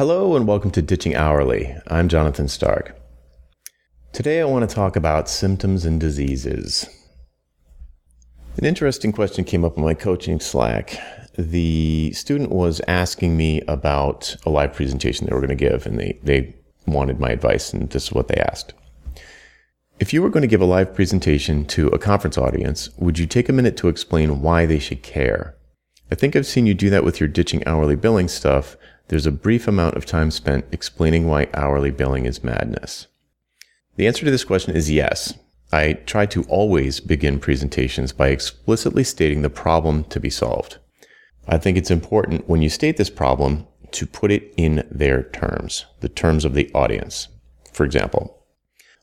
Hello and welcome to Ditching Hourly. I'm Jonathan Stark. Today I want to talk about symptoms and diseases. An interesting question came up in my coaching Slack. The student was asking me about a live presentation they were going to give, and they, they wanted my advice, and this is what they asked. If you were going to give a live presentation to a conference audience, would you take a minute to explain why they should care? I think I've seen you do that with your ditching hourly billing stuff. There's a brief amount of time spent explaining why hourly billing is madness. The answer to this question is yes. I try to always begin presentations by explicitly stating the problem to be solved. I think it's important when you state this problem to put it in their terms, the terms of the audience. For example,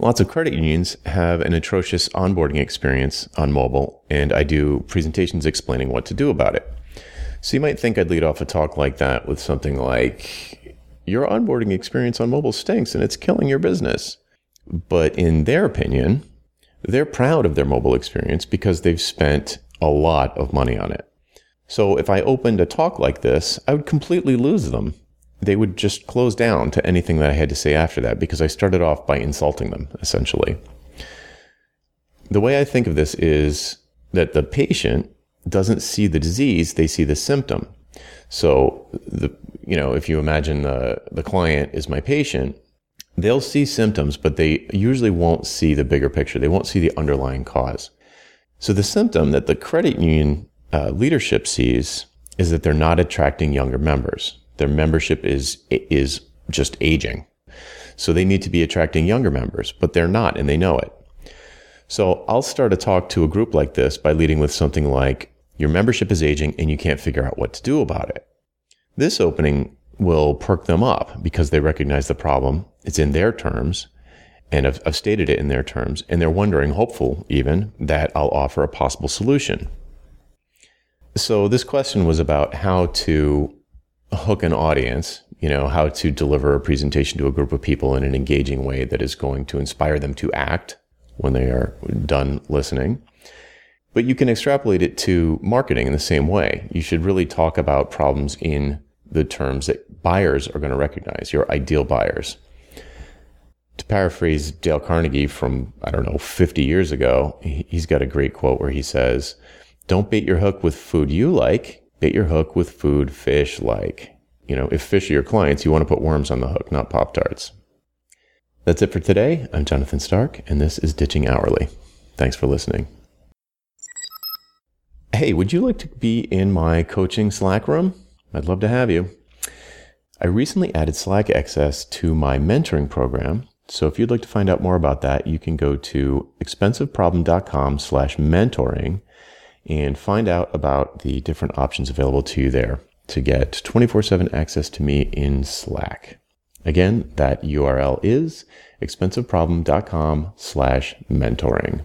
Lots of credit unions have an atrocious onboarding experience on mobile, and I do presentations explaining what to do about it. So you might think I'd lead off a talk like that with something like, Your onboarding experience on mobile stinks and it's killing your business. But in their opinion, they're proud of their mobile experience because they've spent a lot of money on it. So if I opened a talk like this, I would completely lose them. They would just close down to anything that I had to say after that because I started off by insulting them, essentially. The way I think of this is that the patient doesn't see the disease, they see the symptom. So the you know, if you imagine the the client is my patient, they'll see symptoms, but they usually won't see the bigger picture. They won't see the underlying cause. So the symptom that the credit union uh, leadership sees is that they're not attracting younger members. Their membership is is just aging. So they need to be attracting younger members, but they're not and they know it. So I'll start a talk to a group like this by leading with something like your membership is aging and you can't figure out what to do about it. This opening will perk them up because they recognize the problem. It's in their terms and I've, I've stated it in their terms and they're wondering, hopeful even, that I'll offer a possible solution. So this question was about how to hook an audience, you know, how to deliver a presentation to a group of people in an engaging way that is going to inspire them to act when they are done listening. But you can extrapolate it to marketing in the same way. You should really talk about problems in the terms that buyers are going to recognize, your ideal buyers. To paraphrase Dale Carnegie from, I don't know, 50 years ago, he's got a great quote where he says, Don't bait your hook with food you like, bait your hook with food fish like. You know, if fish are your clients, you want to put worms on the hook, not Pop Tarts. That's it for today. I'm Jonathan Stark, and this is Ditching Hourly. Thanks for listening. Hey, would you like to be in my coaching Slack room? I'd love to have you. I recently added Slack access to my mentoring program. So if you'd like to find out more about that, you can go to expensiveproblem.com slash mentoring and find out about the different options available to you there to get 24 7 access to me in Slack. Again, that URL is expensiveproblem.com slash mentoring.